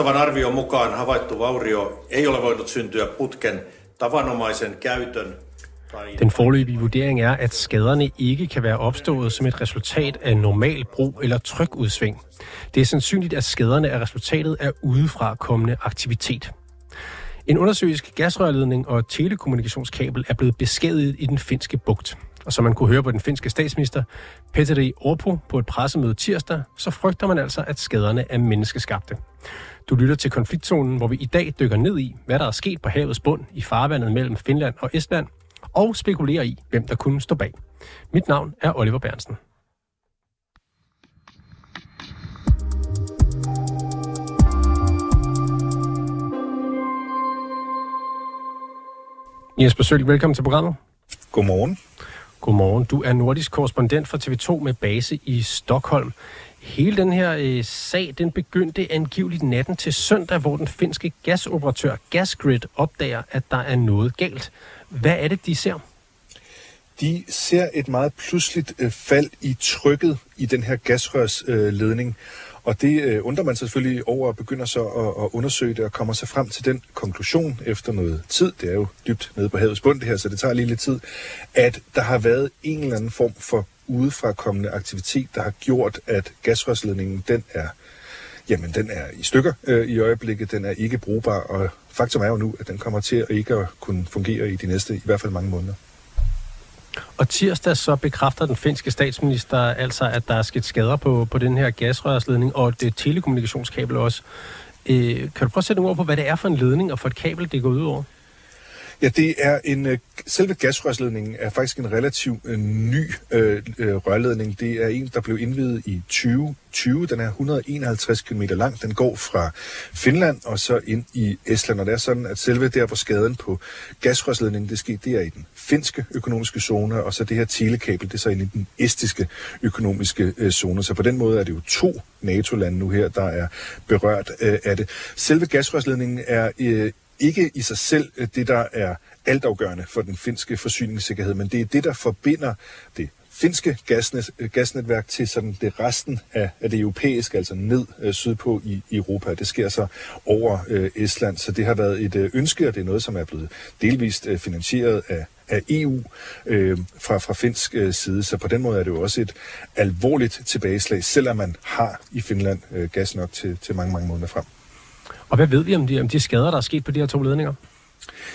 Alustavan arvion mukaan havaittu vaurio ei ole voinut syntyä putken tavanomaisen käytön Den forløbige vurdering er, at skaderne ikke kan være opstået som et resultat af normal brug eller trykudsving. Det er sandsynligt, at skaderne er resultatet af udefra kommende aktivitet. En undersøgisk gasrørledning og telekommunikationskabel er blevet beskadiget i den finske bugt. Og som man kunne høre på den finske statsminister Petteri Orpo på et pressemøde tirsdag, så frygter man altså, at skaderne er menneskeskabte. Du lytter til konfliktzonen, hvor vi i dag dykker ned i, hvad der er sket på havets bund i farvandet mellem Finland og Estland, og spekulerer i, hvem der kunne stå bag. Mit navn er Oliver Bernsen. Jesper Sølg, velkommen til programmet. Godmorgen. Godmorgen. Du er nordisk korrespondent for TV2 med base i Stockholm. Hele den her øh, sag, den begyndte angiveligt natten til søndag, hvor den finske gasoperatør Gasgrid opdager, at der er noget galt. Hvad er det, de ser? De ser et meget pludseligt øh, fald i trykket i den her gasrørsledning. Øh, og det øh, undrer man sig selvfølgelig over og begynder så at, at undersøge det og kommer sig frem til den konklusion efter noget tid. Det er jo dybt nede på havets bund det her, så det tager lige lidt tid. At der har været en eller anden form for udefrakommende aktivitet, der har gjort, at gasrørsledningen den er Jamen, den er i stykker øh, i øjeblikket. Den er ikke brugbar, og faktum er jo nu, at den kommer til at ikke at kunne fungere i de næste, i hvert fald mange måneder. Og tirsdag så bekræfter den finske statsminister altså, at der er sket skader på, på den her gasrørsledning, og det telekommunikationskabel også. Øh, kan du prøve at sætte ord på, hvad det er for en ledning og for et kabel, det går ud over? Ja, det er en øh, selve gasrørsledningen er faktisk en relativt øh, ny øh, øh, rørledning. Det er en, der blev indvidet i 2020. Den er 151 km lang. Den går fra Finland og så ind i Estland. Og det er sådan, at selve der, hvor skaden på gasrørsledningen det skete, det er i den finske økonomiske zone, og så det her telekabel, det er så ind i den estiske økonomiske øh, zone. Så på den måde er det jo to NATO-lande nu her, der er berørt øh, af det. Selve gasrørsledningen er øh, ikke i sig selv øh, det, der er altafgørende for den finske forsyningssikkerhed, men det er det, der forbinder det finske gasnet, øh, gasnetværk til sådan det resten af, af det europæiske, altså ned øh, sydpå i, i Europa. Det sker så over øh, Estland, så det har været et øh, ønske, og det er noget, som er blevet delvist øh, finansieret af, af EU øh, fra, fra finsk øh, side. Så på den måde er det jo også et alvorligt tilbageslag, selvom man har i Finland øh, gas nok til, til mange, mange måneder frem. Og hvad ved vi om de, om de skader, der er sket på de her to ledninger?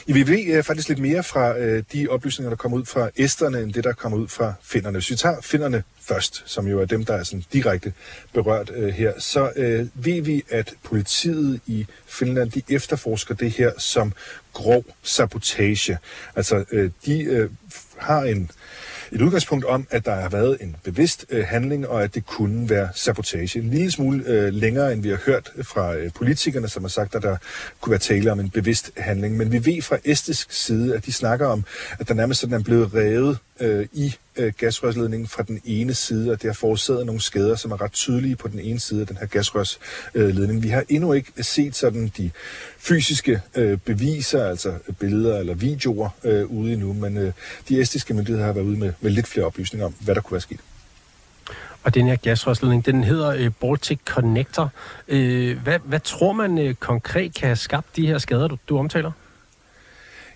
Ja, vi ved uh, øh, faktisk lidt mere fra uh, de oplysninger, der kommer ud fra æsterne, end det, der kommer ud fra finderne. Hvis vi tager finderne først, som jo er dem, der er sådan direkte berørt uh, her, så uh, ved vi, at politiet i Finland, de efterforsker det her som grov sabotage. Altså, uh, de uh, har en et udgangspunkt om, at der har været en bevidst øh, handling, og at det kunne være sabotage. En lille smule øh, længere, end vi har hørt øh, fra øh, politikerne, som har sagt, at der kunne være tale om en bevidst handling. Men vi ved fra estisk side, at de snakker om, at der nærmest sådan er blevet revet øh, i øh, gasrørsledningen fra den ene side, og det har forårsaget nogle skader, som er ret tydelige på den ene side af den her gasrørsledning. Vi har endnu ikke set sådan de fysiske øh, beviser, altså billeder eller videoer øh, ude endnu, men øh, de estiske myndigheder har været ude med, med lidt flere oplysninger om, hvad der kunne være sket. Og den her gasrørsledning, den hedder øh, Baltic Connector. Øh, hvad, hvad tror man øh, konkret kan have skabt de her skader, du, du omtaler?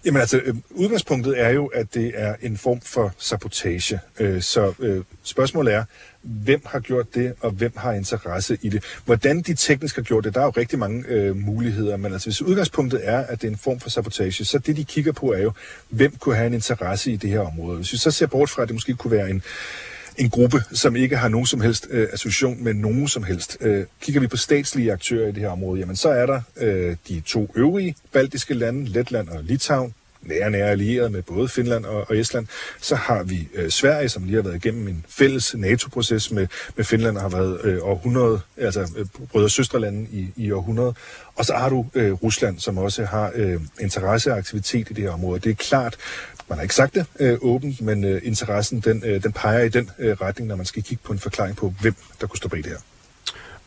Jamen altså, øh, udgangspunktet er jo, at det er en form for sabotage. Øh, så øh, spørgsmålet er, hvem har gjort det, og hvem har interesse i det. Hvordan de teknisk har gjort det, der er jo rigtig mange øh, muligheder, men altså hvis udgangspunktet er, at det er en form for sabotage, så det de kigger på er jo, hvem kunne have en interesse i det her område. Hvis vi så ser bort fra, at det måske kunne være en en gruppe, som ikke har nogen som helst øh, association med nogen som helst. Øh, kigger vi på statslige aktører i det her område, jamen så er der øh, de to øvrige baltiske lande, Letland og Litauen, nære, nære allieret med både Finland og, og Estland. Så har vi øh, Sverige, som lige har været igennem en fælles NATO-proces med, med Finland og har været øh, århundrede, altså øh, brødre- og søstrelande i, i århundrede. Og så har du øh, Rusland, som også har øh, interesseaktivitet i det her område. Det er klart, man har ikke sagt det øh, åbent, men øh, interessen den, øh, den peger i den øh, retning, når man skal kigge på en forklaring på, hvem der kunne stå bag det her.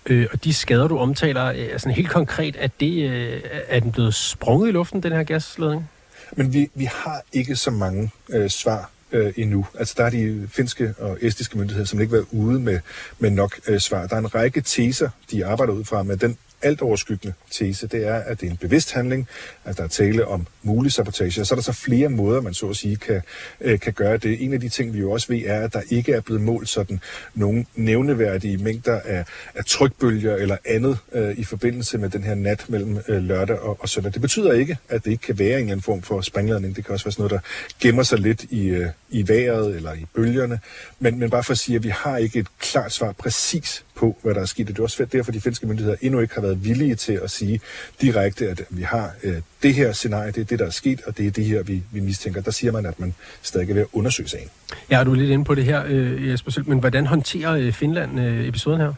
Øh, og de skader, du omtaler, øh, altså helt konkret, er, det, øh, er den blevet sprunget i luften, den her gasledning? Men vi, vi har ikke så mange øh, svar øh, endnu. Altså der er de finske og estiske myndigheder, som ikke været ude med, med nok øh, svar. Der er en række teser, de arbejder ud fra, men den alt overskyggende tese, det er, at det er en bevidst handling, at der er tale om mulig sabotage. Og så er der så flere måder, man så at sige kan, øh, kan gøre det. En af de ting, vi jo også ved, er, at der ikke er blevet målt sådan nogle nævneværdige mængder af, af trykbølger eller andet øh, i forbindelse med den her nat mellem øh, lørdag og, og søndag. Det betyder ikke, at det ikke kan være en eller anden form for springladning. Det kan også være sådan noget, der gemmer sig lidt i, øh, i vejret eller i bølgerne. Men, men bare for at sige, at vi har ikke et klart svar præcis på, hvad der er sket. Det er også svært derfor de finske myndigheder endnu ikke har været villige til at sige direkte, at vi har øh, det her scenarie, det er det, der er sket, og det er det her, vi, vi mistænker. Der siger man, at man stadig er ved at undersøge sagen. Ja, du er lidt inde på det her, øh, Jesper men hvordan håndterer øh, Finland øh, episoden her?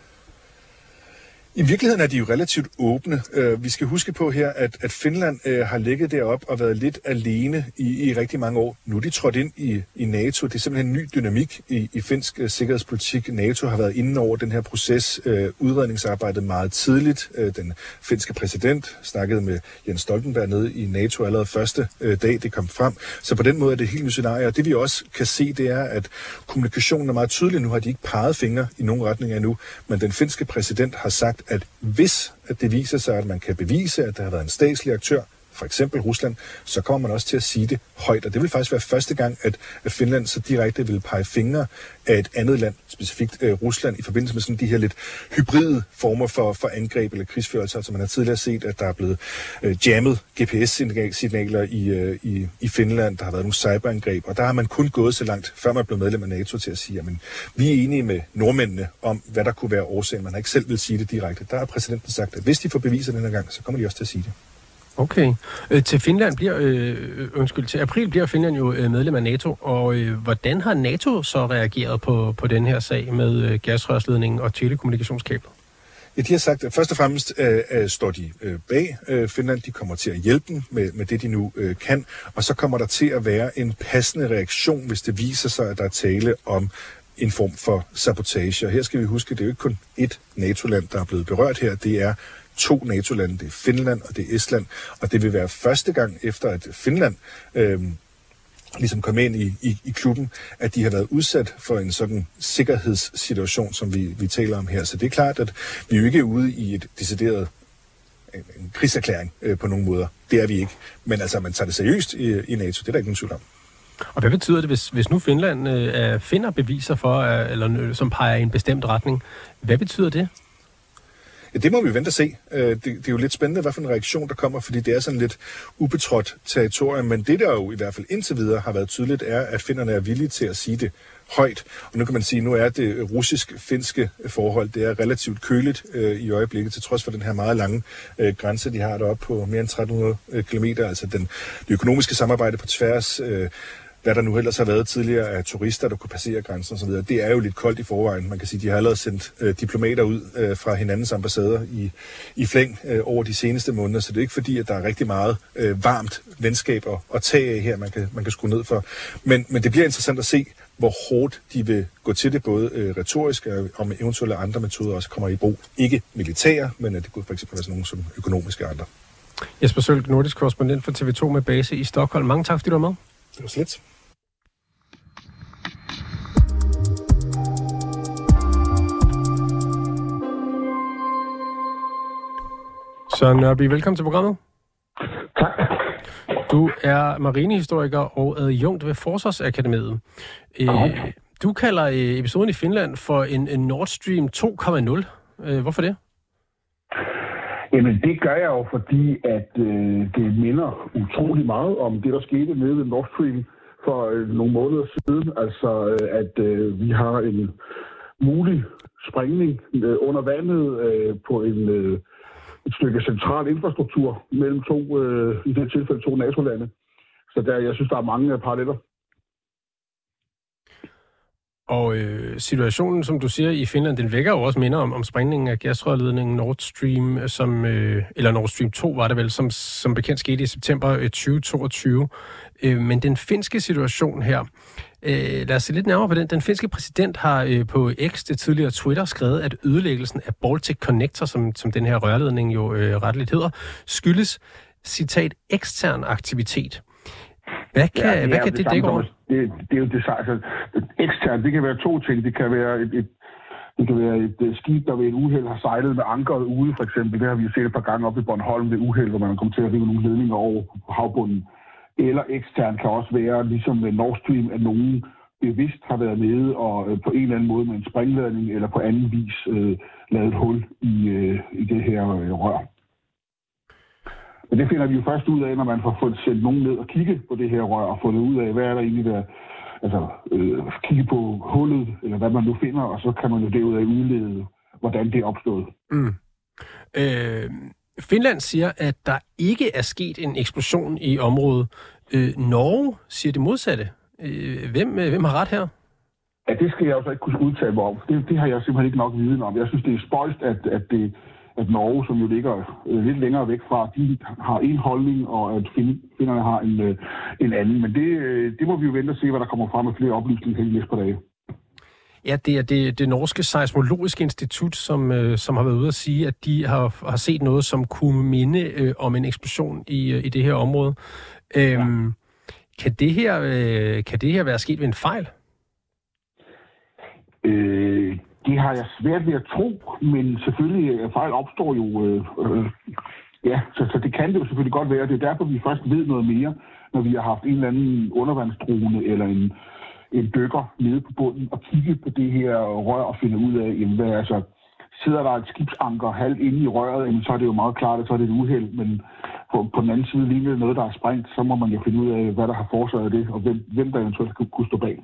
I virkeligheden er de jo relativt åbne. Øh, vi skal huske på her, at, at Finland øh, har ligget derop og været lidt alene i, i rigtig mange år. Nu er de trådt ind i, i NATO. Det er simpelthen en ny dynamik i, i finsk øh, sikkerhedspolitik. NATO har været inde over den her proces, udredningsarbejdet meget tidligt. Den finske præsident snakkede med Jens Stoltenberg nede i NATO allerede første dag, det kom frem. Så på den måde er det et helt nyt scenarie. Og det vi også kan se, det er, at kommunikationen er meget tydelig. Nu har de ikke peget fingre i nogen retning endnu, men den finske præsident har sagt, at hvis at det viser sig, at man kan bevise, at der har været en statslig aktør, for eksempel Rusland, så kommer man også til at sige det højt. Og det vil faktisk være første gang, at Finland så direkte vil pege fingre af et andet land, specifikt øh, Rusland, i forbindelse med sådan de her lidt hybride former for, for angreb eller krigsførelse. Altså man har tidligere set, at der er blevet øh, jammet GPS-signaler i, øh, i, i Finland, der har været nogle cyberangreb, og der har man kun gået så langt, før man blev medlem af NATO, til at sige, at vi er enige med nordmændene om, hvad der kunne være årsagen. Man har ikke selv vil sige det direkte. Der har præsidenten sagt, at hvis de får beviser den her gang, så kommer de også til at sige det. Okay. Øh, til Finland bliver, øh, undskyld, til april bliver Finland jo øh, medlem af NATO, og øh, hvordan har NATO så reageret på, på den her sag med øh, gasrørsledningen og telekommunikationskablet? Ja, de har sagt, at først og fremmest øh, øh, står de øh, bag øh, Finland. De kommer til at hjælpe dem med, med det, de nu øh, kan. Og så kommer der til at være en passende reaktion, hvis det viser sig, at der er tale om en form for sabotage. Og her skal vi huske, at det er jo ikke kun ét NATO-land, der er blevet berørt her. Det er to NATO-lande. Det er Finland og det er Estland. Og det vil være første gang efter, at Finland øh, ligesom kom ind i, i, i klubben, at de har været udsat for en sådan sikkerhedssituation, som vi, vi taler om her. Så det er klart, at vi jo ikke er ude i et decideret en, en krigserklæring øh, på nogen måder. Det er vi ikke. Men altså, man tager det seriøst i, i NATO. Det er der ikke nogen tvivl om. Og hvad betyder det, hvis, hvis nu Finland øh, finder beviser for, øh, eller øh, som peger i en bestemt retning? Hvad betyder det? Ja, det må vi vente og se. Øh, det, det er jo lidt spændende, hvad for en reaktion der kommer, fordi det er sådan lidt ubetrådt territorium, men det der jo i hvert fald indtil videre har været tydeligt, er, at finderne er villige til at sige det højt. Og nu kan man sige, nu er det russisk-finske forhold, det er relativt køligt øh, i øjeblikket, til trods for den her meget lange øh, grænse, de har deroppe på mere end 1300 øh, km. Altså den, det økonomiske samarbejde på tværs øh, hvad der nu ellers har været tidligere af turister, der kunne passere grænsen osv., det er jo lidt koldt i forvejen. Man kan sige, de har allerede sendt øh, diplomater ud øh, fra hinandens ambassader i, i flæng øh, over de seneste måneder, så det er ikke fordi, at der er rigtig meget øh, varmt venskab at, at tage af her, man kan, man kan skrue ned for. Men, men det bliver interessant at se, hvor hårdt de vil gå til det, både øh, retorisk og med eventuelle andre metoder også kommer i brug. Ikke militære, men at det kunne for eksempel være sådan nogle som økonomiske andre. Jesper Sølg, nordisk korrespondent for TV2 med base i Stockholm. Mange tak, fordi du var med. Det var slet. Søren Nørby, velkommen til programmet. Tak. Du er marinehistoriker og adjunkt ved Forsvarsakademiet. Øh, du kalder øh, episoden i Finland for en, en Nord Stream 2,0. Øh, hvorfor det? Jamen, det gør jeg jo, fordi at øh, det minder utrolig meget om det, der skete nede ved Nord Stream for øh, nogle måneder siden. Altså, øh, at øh, vi har en mulig sprængning øh, under vandet øh, på en... Øh, et stykke central infrastruktur mellem to, øh, i det tilfælde to NATO-lande. Så der, jeg synes, der er mange paralleller. Og øh, situationen, som du siger, i Finland, den vækker jo også minder om, om sprængningen af gasrørledningen Nord Stream, som, øh, eller Nord Stream 2 var det vel, som, som bekendt skete i september øh, 2022. Øh, men den finske situation her, Øh, lad os se lidt nærmere på den. Den finske præsident har øh, på X, det tidligere Twitter, skrevet, at ødelæggelsen af Baltic Connector, som, som den her rørledning jo øh, retteligt hedder, skyldes, citat, ekstern aktivitet. Hvad kan, ja, det, hvad kan det, det dække over? Det, det er jo det, altså, ekstern, det kan være to ting. Det kan være et, et Det kan være et uh, skib, der ved et uheld har sejlet med ankeret ude, for eksempel. Det har vi jo set et par gange op i Bornholm ved uheld, hvor man kommer til at rive nogle ledninger over havbunden. Eller ekstern kan også være, ligesom med Nord Stream, at nogen bevidst har været nede og øh, på en eller anden måde med en springladning eller på anden vis øh, lavet et hul i, øh, i det her øh, rør. Men det finder vi jo først ud af, når man får fået sendt nogen ned og kigge på det her rør og fundet ud af, hvad er der egentlig der, altså øh, kigge på hullet, eller hvad man nu finder, og så kan man jo derudaf udlede, hvordan det er opstået. Mm. Øh, Finland siger, at der ikke er sket en eksplosion i området. Øh, Norge siger det modsatte. Øh, hvem, øh, hvem har ret her? Ja, det skal jeg også ikke kunne udtale mig om. Det, det har jeg simpelthen ikke nok viden om. Jeg synes, det er spøjst, at, at, det, at Norge, som jo ligger øh, lidt længere væk fra, de har en holdning, og at finderne har en, øh, en anden. Men det, øh, det må vi jo vente og se, hvad der kommer frem med flere oplysninger i næste par dage. Ja, det er det, det norske seismologiske institut, som, øh, som har været ude at sige, at de har, har set noget, som kunne minde øh, om en eksplosion i, øh, i det her område. Øhm, ja. Kan det her, øh, kan det her være sket ved en fejl? Øh, det har jeg svært ved at tro, men selvfølgelig øh, fejl opstår jo... Øh, øh, ja, så, så det kan det jo selvfølgelig godt være. Det er derfor, vi først ved noget mere, når vi har haft en eller anden undervandsdrone eller en, en dykker nede på bunden og kigge på det her rør og finde ud af, jamen, hvad, altså, sidder der et skibsanker halvt inde i røret, jamen, så er det jo meget klart, at så er det et uheld, men på, på den anden side lige noget, der er sprængt, så må man jo finde ud af, hvad der har forårsaget det, og hvem, hvem der eventuelt kunne, kunne stå bag.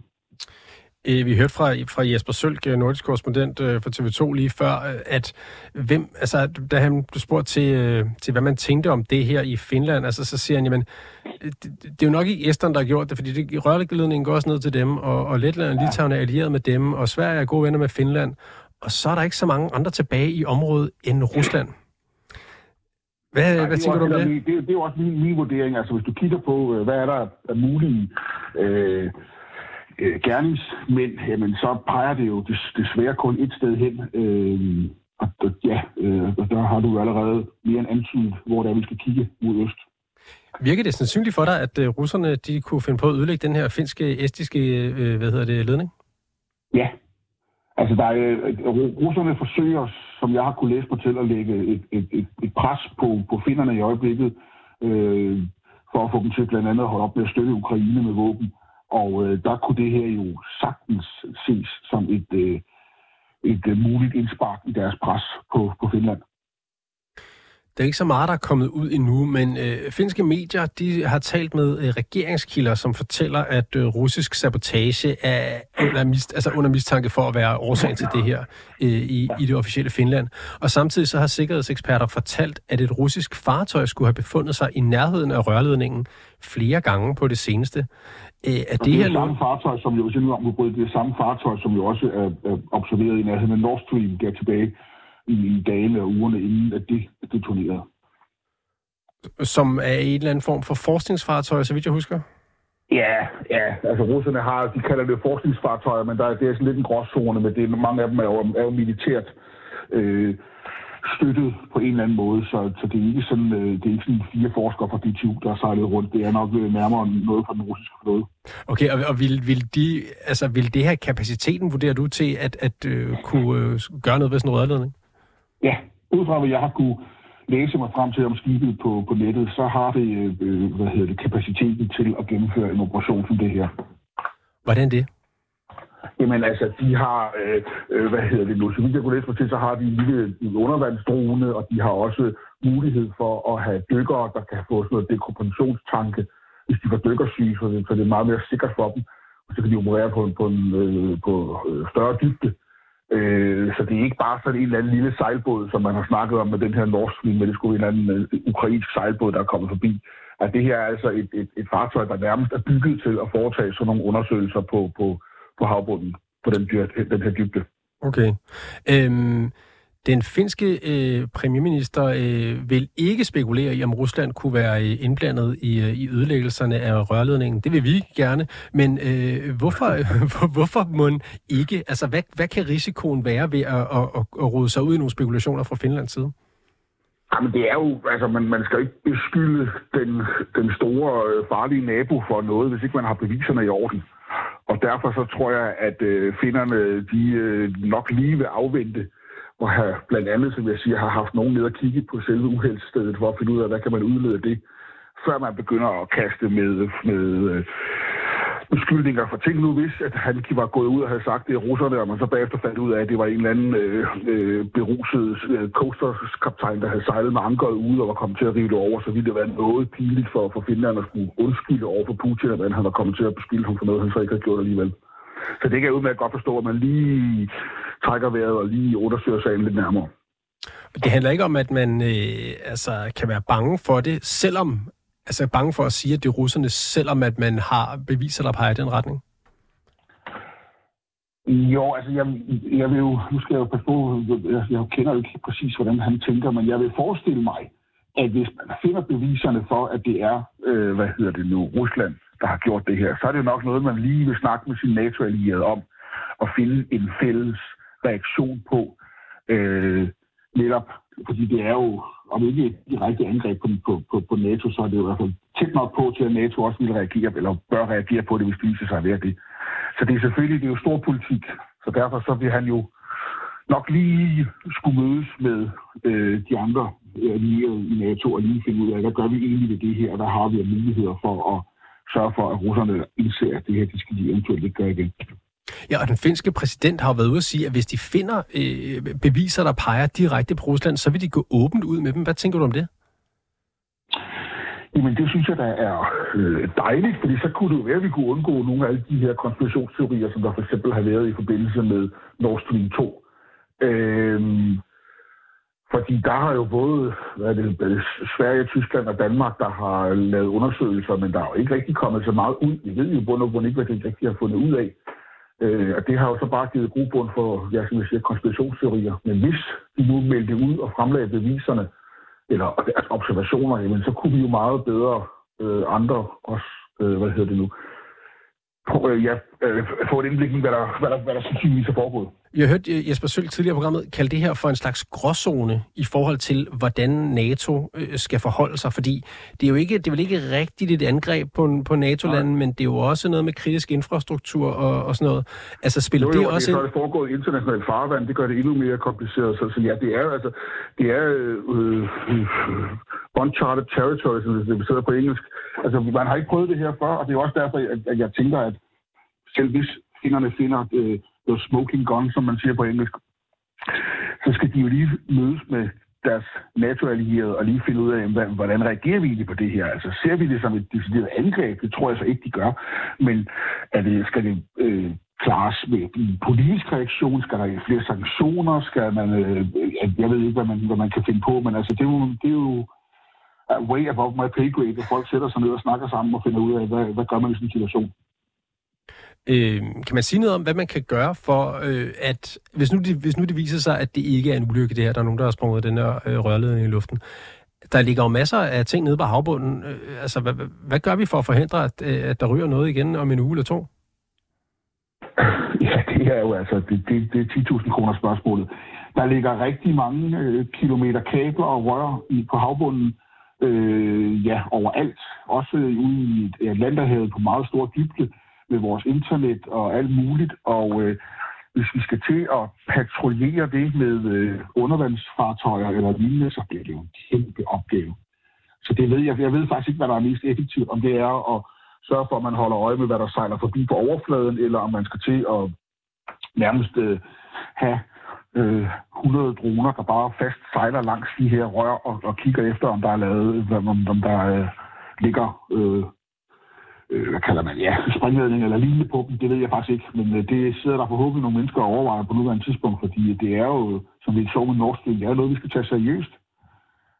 Øh, vi hørte fra, fra Jesper Sølk, øh, nordisk korrespondent øh, for TV2 lige før, at hvem, altså, da han blev spurgt til, til, hvad man tænkte om det her i Finland, altså, så siger han, jamen, det, det er jo nok ikke Estland, der har gjort det, fordi det, rørledningen går også ned til dem, og, og Letland og Litauen er allieret med dem, og Sverige er gode venner med Finland, og så er der ikke så mange andre tilbage i området end Rusland. Hvad, Nej, hvad tænker du om det? det? Det er jo også min, min vurdering. Altså, hvis du kigger på, hvad er der af mulige øh, øh, gerningsmænd, jamen, så peger det jo desværre kun et sted hen. Øh, og, og ja, øh, der har du jo allerede mere end antydet, hvor der vi skal kigge mod øst. Virker det sandsynligt for dig, at øh, russerne de kunne finde på at ødelægge den her finske, estiske øh, hvad hedder det, ledning? Ja, Altså, der er, øh, russerne forsøger, som jeg har kunne læse mig til, at lægge et, et, et, et pres på, på finderne i øjeblikket, øh, for at få dem til blandt andet at holde op med at støtte Ukraine med våben. Og øh, der kunne det her jo sagtens ses som et, øh, et, øh, muligt indspark i deres pres på, på Finland. Der er ikke så meget, der er kommet ud endnu, men øh, finske medier de har talt med øh, regeringskilder, som fortæller, at øh, russisk sabotage er under, mist, altså under mistanke for at være årsagen til det her øh, i, i det officielle Finland. Og samtidig så har sikkerhedseksperter fortalt, at et russisk fartøj skulle have befundet sig i nærheden af rørledningen flere gange på det seneste. Øh, er det, det her samme fartøj, som jo, hvis jeg nu om det er samme fartøj, som jo også er, er observeret i nærheden af Nord Stream, der tilbage i dagene og ugerne inden, at det detonerede. Som er i en eller anden form for forskningsfartøj, så vidt jeg husker? Ja, ja. Altså russerne har, de kalder det forskningsfartøjer, men der er, det er sådan lidt en gråzone, men det, mange af dem er jo, er jo militært øh, støttet på en eller anden måde, så, så det er ikke sådan, øh, det er ikke sådan fire forskere fra DTU, der har sejlet rundt. Det er nok øh, nærmere noget fra den russiske flåde. Okay, og, og vil, vil, de, altså, vil det her kapaciteten, vurderer du til, at, at øh, kunne øh, gøre noget ved sådan en rørledning? Ja, ud fra hvad jeg har kunne læse mig frem til om skibet på, på nettet, så har det, øh, hvad hedder det kapaciteten til at gennemføre en operation som det her. Hvordan det? Jamen altså, de har, øh, øh, hvad hedder det nu, så vidt jeg kunne læse mig til, så har de en lille undervandsdrone, og de har også mulighed for at have dykkere, der kan få sådan noget dekompensionstanke, hvis de får dykkersyge, så det, så det er meget mere sikkert for dem. Og så kan de operere på en, på en øh, på øh, større dybde. Øh, så det er ikke bare sådan en eller anden lille sejlbåd, som man har snakket om med den her norsk men det skulle være en anden øh, ukrainsk sejlbåd, der er kommet forbi. At det her er altså et, et, et fartøj, der nærmest er bygget til at foretage sådan nogle undersøgelser på, på, på havbunden, på den, den her dybde. Okay. Øhm, den finske øh, premierminister øh, vil ikke spekulere i, om Rusland kunne være øh, indblandet i, øh, i ødelæggelserne af rørledningen. Det vil vi gerne, men øh, hvorfor, øh, hvorfor må ikke? Altså, hvad, hvad kan risikoen være ved at, at, at, at rode sig ud i nogle spekulationer fra Finlands side? Jamen, det er jo, altså, man, man skal ikke beskylde den, den store øh, farlige nabo for noget, hvis ikke man har beviserne i orden. Og derfor så tror jeg, at øh, finderne de øh, nok lige vil afvente, og have blandt andet, som jeg siger, har haft nogen ned og kigge på selve uheldsstedet for at finde ud af, hvad kan man udlede det, før man begynder at kaste med, med øh, beskyldninger for ting nu, hvis at han var gået ud og havde sagt det russerne, og man så bagefter fandt ud af, at det var en eller anden øh, øh, beruset øh, coasterskaptajn, der havde sejlet med ankeret ude og var kommet til at rive det over, så ville det være noget pinligt for, for Finland at skulle undskylde over for Putin, at han var kommet til at beskylde ham for noget, han så ikke havde gjort alligevel. Så det kan jeg udmærket godt forstå, at man lige trækker vejret og lige undersøger sagen lidt nærmere. Det handler ikke om, at man øh, altså, kan være bange for det, selvom altså bange for at sige, at det er russerne, selvom at man har beviser, der peger i den retning? Jo, altså jeg, jeg vil jo, nu skal jeg jo passe på, jeg, jeg kender jo ikke præcis, hvordan han tænker, men jeg vil forestille mig, at hvis man finder beviserne for, at det er, øh, hvad hedder det nu, Rusland, der har gjort det her, så er det jo nok noget, man lige vil snakke med sin NATO-allierede om, og finde en fælles reaktion på, øh, netop fordi det er jo, om ikke et direkte angreb på, på, på, på NATO, så er det jo i hvert fald tæt nok på til, at NATO også vil reagere, eller bør reagere på det, hvis det viser sig at være det. Så det er selvfølgelig det er jo stor politik, så derfor så vil han jo nok lige skulle mødes med øh, de andre øh, i NATO og lige finde ud af, hvad gør vi egentlig ved det her, og hvad har vi af muligheder for at sørge for, at russerne indser, at det her, det skal de eventuelt ikke gøre igen. Ja, og den finske præsident har jo været ude at sige, at hvis de finder øh, beviser, der peger direkte på Rusland, så vil de gå åbent ud med dem. Hvad tænker du om det? Jamen, det synes jeg, der er øh, dejligt, fordi så kunne det jo være, at vi kunne undgå nogle af alle de her konspirationsteorier, som der for eksempel har været i forbindelse med Nord Stream 2. Øhm, fordi der har jo både hvad er det, øh, Sverige, Tyskland og Danmark, der har lavet undersøgelser, men der er jo ikke rigtig kommet så meget ud. Vi ved jo bund og ikke, hvad de rigtig har fundet ud af. Øh, og det har jo så bare givet grobund for, ja, som jeg siger, konspirationsteorier. Men hvis de nu meldte ud og fremlagde beviserne, eller deres observationer, jamen, så kunne vi jo meget bedre øh, andre også, øh, hvad hedder det nu, på, øh, ja, øh, få et indblik i, hvad der, hvad der, hvad der sandsynligvis er foregået. Jeg har hørt øh, Jesper Sølg tidligere i programmet kalde det her for en slags gråzone i forhold til, hvordan NATO øh, skal forholde sig, fordi det er jo ikke, det er vel ikke rigtigt et angreb på, på NATO-landet, men det er jo også noget med kritisk infrastruktur og, og sådan noget. Altså spiller jo, jo, det også det, ind? det foregået internationalt farvand, det gør det endnu mere kompliceret. Så, så ja, det er altså, det er øh, øh, uncharted territory, som det betyder på engelsk. Altså, man har ikke prøvet det her før, og det er også derfor, at, at jeg tænker, at selv hvis finderne finder øh, the smoking gun, som man siger på engelsk, så skal de jo lige mødes med deres NATO-allierede og lige finde ud af, hvordan reagerer vi egentlig på det her? Altså ser vi det som et decideret angreb? Det tror jeg så ikke, de gør. Men er det, skal det øh, klares med en politisk reaktion? Skal der flere sanktioner? Skal man, øh, jeg ved ikke, hvad man, hvad man kan finde på, men altså det er jo, det er jo way above my pay grade, at folk sætter sig ned og snakker sammen og finder ud af, hvad, hvad gør man i sådan en situation. Øh, kan man sige noget om, hvad man kan gøre for, øh, at hvis nu, det, hvis nu det viser sig, at det ikke er en ulykke det her, der er nogen, der har sprunget den her øh, rørledning i luften, der ligger jo masser af ting nede på havbunden. Øh, altså, hvad, hvad gør vi for at forhindre, at, øh, at der ryger noget igen om en uge eller to? Ja, det er jo altså, det, det, det er 10.000 kroner spørgsmålet. Der ligger rigtig mange øh, kilometer kabler og rør i, på havbunden, øh, ja, overalt. Også øh, ude i Atlanterhavet på meget stor dybde med vores internet og alt muligt. Og øh, hvis vi skal til at patruljere det med øh, undervandsfartøjer eller lignende, så bliver det jo en kæmpe opgave. Så det ved jeg, jeg ved faktisk ikke, hvad der er mest effektivt. Om det er at sørge for, at man holder øje med, hvad der sejler forbi på overfladen, eller om man skal til at nærmest øh, have øh, 100 droner, der bare fast sejler langs de her rør og, og kigger efter, om der er lavet, om, om der øh, ligger øh, øh, hvad kalder man, ja, springledning eller lignende på dem, det ved jeg faktisk ikke. Men øh, det sidder der forhåbentlig nogle mennesker og overvejer på nuværende tidspunkt, fordi det er jo, som vi så med Nord Stream, det er noget, vi skal tage seriøst.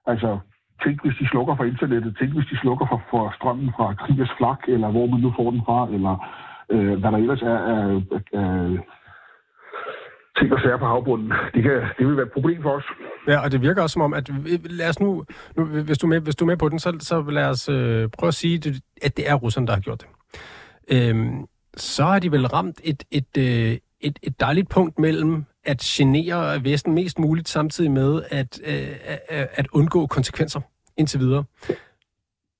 Altså, tænk hvis de slukker for internettet, tænk hvis de slukker for, for strømmen fra Krigers Flak, eller hvor man nu får den fra, eller øh, hvad der ellers er af, af ting og sager på havbunden. Det, kan, det vil være et problem for os. Ja, og det virker også som om, at lad os nu, nu hvis, du er med, hvis du er med på den, så, så lad os øh, prøve at sige, at det er russerne, der har gjort det. Øhm, så har de vel ramt et, et, øh, et, et dejligt punkt mellem at genere Vesten mest muligt, samtidig med at, øh, at, at undgå konsekvenser indtil videre.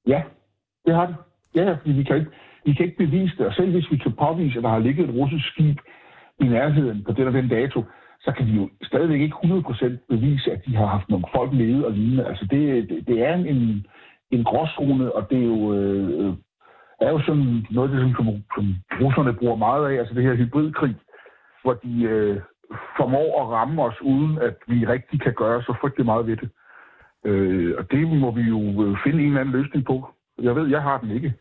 Ja, det har det. Ja, fordi vi kan ikke, vi kan ikke bevise det, og selv hvis vi kan påvise, at der har ligget et russisk skib i nærheden på den og den dato, så kan de jo stadigvæk ikke 100% bevise, at de har haft nogle folk nede og lignende. Altså det, det, det er en, en gråzone, og det er jo, øh, er jo sådan noget, det, som, som russerne bruger meget af, altså det her hybridkrig, hvor de øh, formår at ramme os, uden at vi rigtig kan gøre så frygtelig meget ved det. Øh, og det må vi jo øh, finde en eller anden løsning på. Jeg ved, jeg har den ikke.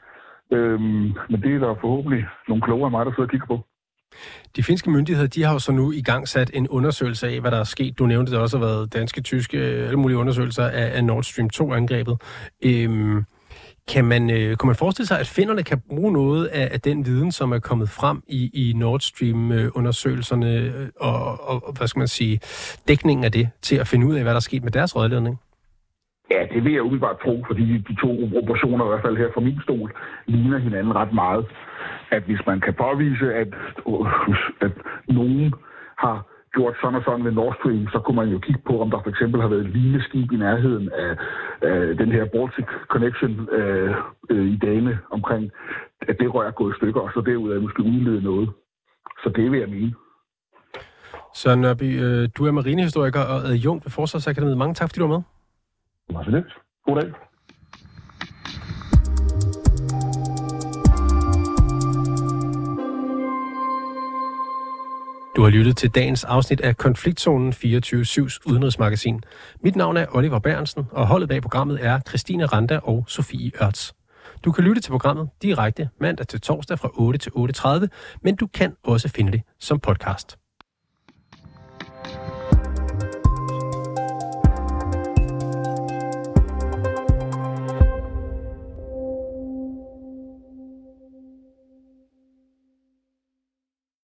Øhm, men det er der forhåbentlig nogle klogere af mig, der sidder og kigger på. De finske myndigheder de har jo så nu i gang sat en undersøgelse af, hvad der er sket. Du nævnte, det også har været danske, tyske, alle mulige undersøgelser af, af Nord Stream 2-angrebet. Øhm, kan man, øh, kan man forestille sig, at finderne kan bruge noget af, af den viden, som er kommet frem i, i Nord Stream-undersøgelserne, øh, øh, og, og, og hvad skal man sige, dækningen af det, til at finde ud af, hvad der er sket med deres rådledning? Ja, det vil jeg umiddelbart tro, fordi de to operationer, i hvert fald her fra min stol, ligner hinanden ret meget. At hvis man kan påvise, at, at nogen har gjort sådan og sådan ved Nord Stream, så kunne man jo kigge på, om der for eksempel har været et lignende skib i nærheden af, af den her Baltic Connection øh, øh, i dagene omkring, at det rør er gået i stykker, og så derudaf måske udlede noget. Så det vil jeg mene. Søren Nørby, øh, du er marinehistoriker og adjunkt ved Forsvarsakademiet. Mange tak, fordi du var med. Det var så lidt. God dag. Du har lyttet til dagens afsnit af Konfliktzonen 24-7's udenrigsmagasin. Mit navn er Oliver Bernsen, og holdet bag programmet er Christine Randa og Sofie Ørts. Du kan lytte til programmet direkte mandag til torsdag fra 8 til 8.30, men du kan også finde det som podcast.